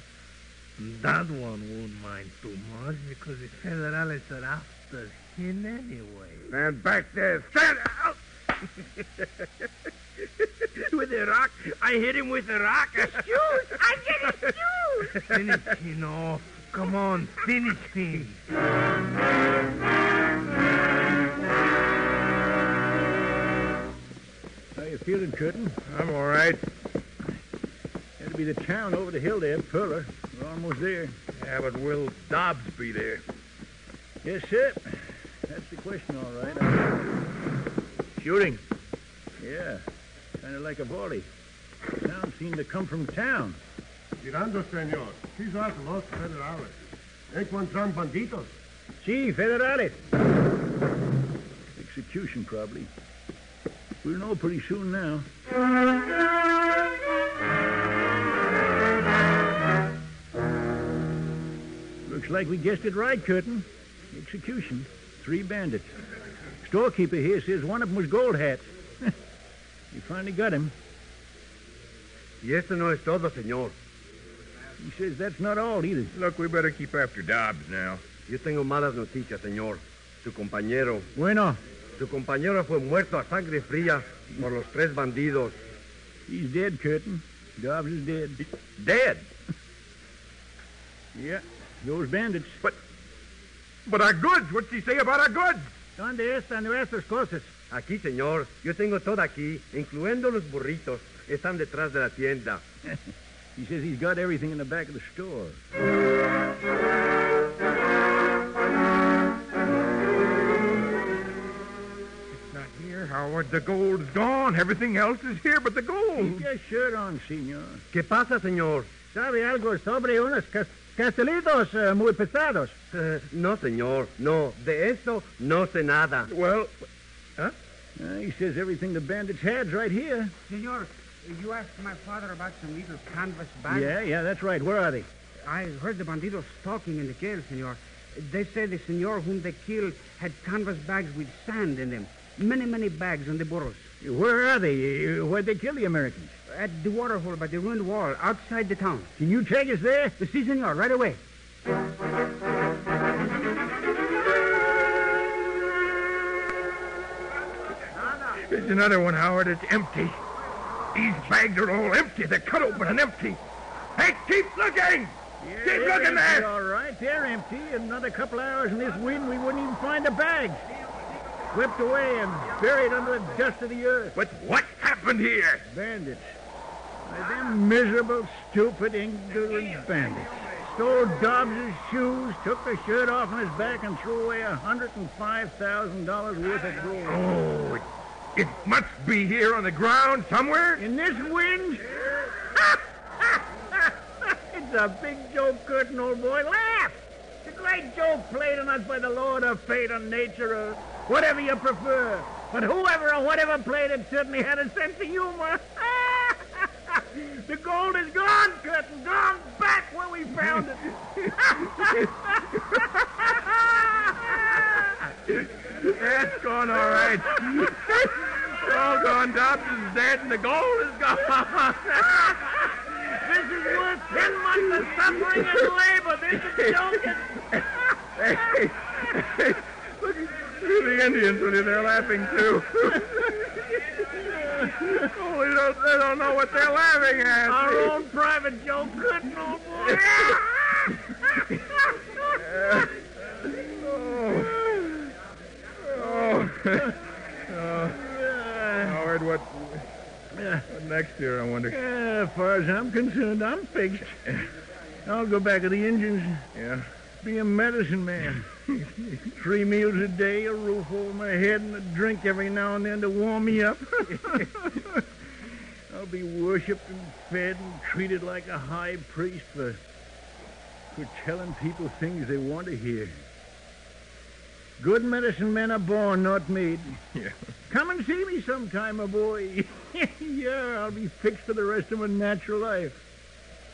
And that one won't mind too much because the Federales are after him anyway. Stand back there. Stand out. [LAUGHS] with a rock. I hit him with a rock. Shoot! I get his shoes! Finish him off. Come on, finish him. How you feeling, Curtin? I'm all right. That'll be the town over the hill there, Perla. We're almost there. Yeah, but will Dobbs be there? Yes, sir. That's the question, all right. I- Shooting. Yeah, kind of like a volley. Sound seemed to come from town. Mirando, senor. These are los federales. Encuentran banditos. See, federales. Execution, probably. We'll know pretty soon now. Looks like we guessed it right, Curtin. Execution. Three bandits. Storekeeper here says one of them was gold Hat. [LAUGHS] you finally got him. Y esto no es todo, señor. He says that's not all either. Look, we better keep after Dobbs now. Yo tengo malas noticias, señor. Su compañero, Bueno, su compañero fue muerto a sangre fría por los tres bandidos. he's dead, Curtin. Dobbs is dead. Dead. Yeah, those bandits. But, but our goods. What's he say about our goods? ¿Dónde están nuestras cosas? Aquí, señor. Yo tengo todo aquí, incluyendo los burritos. Están detrás de la tienda. [LAUGHS] He says he's got everything in the back of the store. It's not here, Howard. The gold's gone. Everything else is here but the gold. Keep your shirt on, senor. ¿Qué pasa, señor? ¿Sabe algo sobre unos cas- castelitos eh, muy pesados? Eh, [LAUGHS] no, señor. No, de eso no sé nada. Well, Uh, he says everything the bandits had's right here. Senor, you asked my father about some little canvas bags. Yeah, yeah, that's right. Where are they? I heard the bandidos talking in the jail, senor. They say the senor whom they killed had canvas bags with sand in them. Many, many bags on the burros. Where are they? Where'd they kill the Americans? At the water hole by the ruined wall outside the town. Can you take us there? Si, senor, right away. there's another one, Howard. It's empty. These bags are all empty. They're cut open and empty. Hey, keep looking! keep looking there! All right, they're empty. In another couple hours in this wind, we wouldn't even find the bags. Swept away and buried under the dust of the earth. But what happened here? Bandits. Why, them miserable, stupid, ignorant bandits. Stole Dobbs's shoes, took the shirt off on his back, and threw away a $105,000 worth of gold. Oh, it, must be here on the ground somewhere. In this wind? [LAUGHS] it's a big joke, Curtin, old boy. Laugh! It's a great joke played on us by the Lord of fate or nature or whatever you prefer. But whoever or whatever played it certainly had a sense of humor. [LAUGHS] the gold is gone, Curtin. Gone back where we found it. [LAUGHS] That's gone all right. It's all gone. Dobbs is dead and the gold is gone. this is worth ten months of suffering and labor. This is joking. hey, hey, look, the Indians with you. They're laughing, too. oh, they don't, they don't know what they're laughing at. Our own private Joe Cotton, old boy. oh. oh. [LAUGHS] Howard, what, what next year, I wonder? Yeah, as far as I'm concerned, I'm fixed. I'll go back to the Indians. Yeah? Be a medicine man. [LAUGHS] Three meals a day, a roof over my head, and a drink every now and then to warm me up. [LAUGHS] I'll be worshipped and fed and treated like a high priest for, for telling people things they want to hear. Good medicine men are born, not made. Yeah. Come and see me sometime, my boy. [LAUGHS] yeah, I'll be fixed for the rest of my natural life.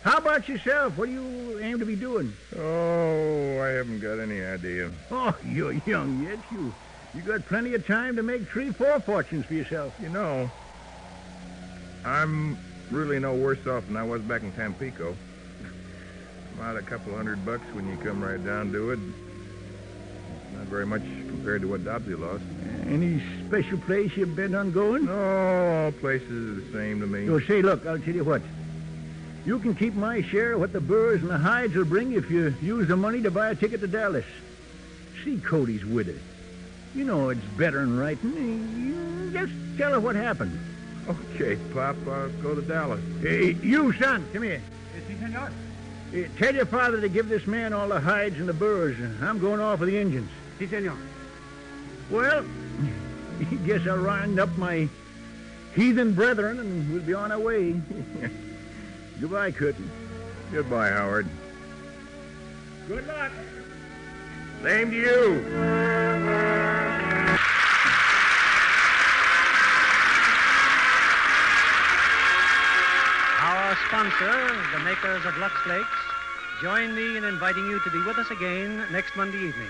How about yourself? What do you aim to be doing? Oh, I haven't got any idea. Oh, you're young yet. You you got plenty of time to make three, four fortunes for yourself. You know, I'm really no worse off than I was back in Tampico. [LAUGHS] I'm out a couple hundred bucks when you come right down to it. Not very much compared to what Dobbsy lost. Any special place you're bent on going? No, all places are the same to me. Well, say, look, I'll tell you what. You can keep my share of what the burrs and the hides will bring if you use the money to buy a ticket to Dallas. See Cody's with her. You know it's better than writing. Just tell her what happened. Okay, Pop, I'll go to Dallas. Hey, you, son, come here. Si, senor. Uh, tell your father to give this man all the hides and the burrs. I'm going off with the Indians. Si, senor. Well, guess I'll round up my heathen brethren and we'll be on our way. [LAUGHS] Goodbye, Curtin. Goodbye, Howard. Good luck. Same to you. Our sponsor, the makers of Lux Flakes, join me in inviting you to be with us again next Monday evening.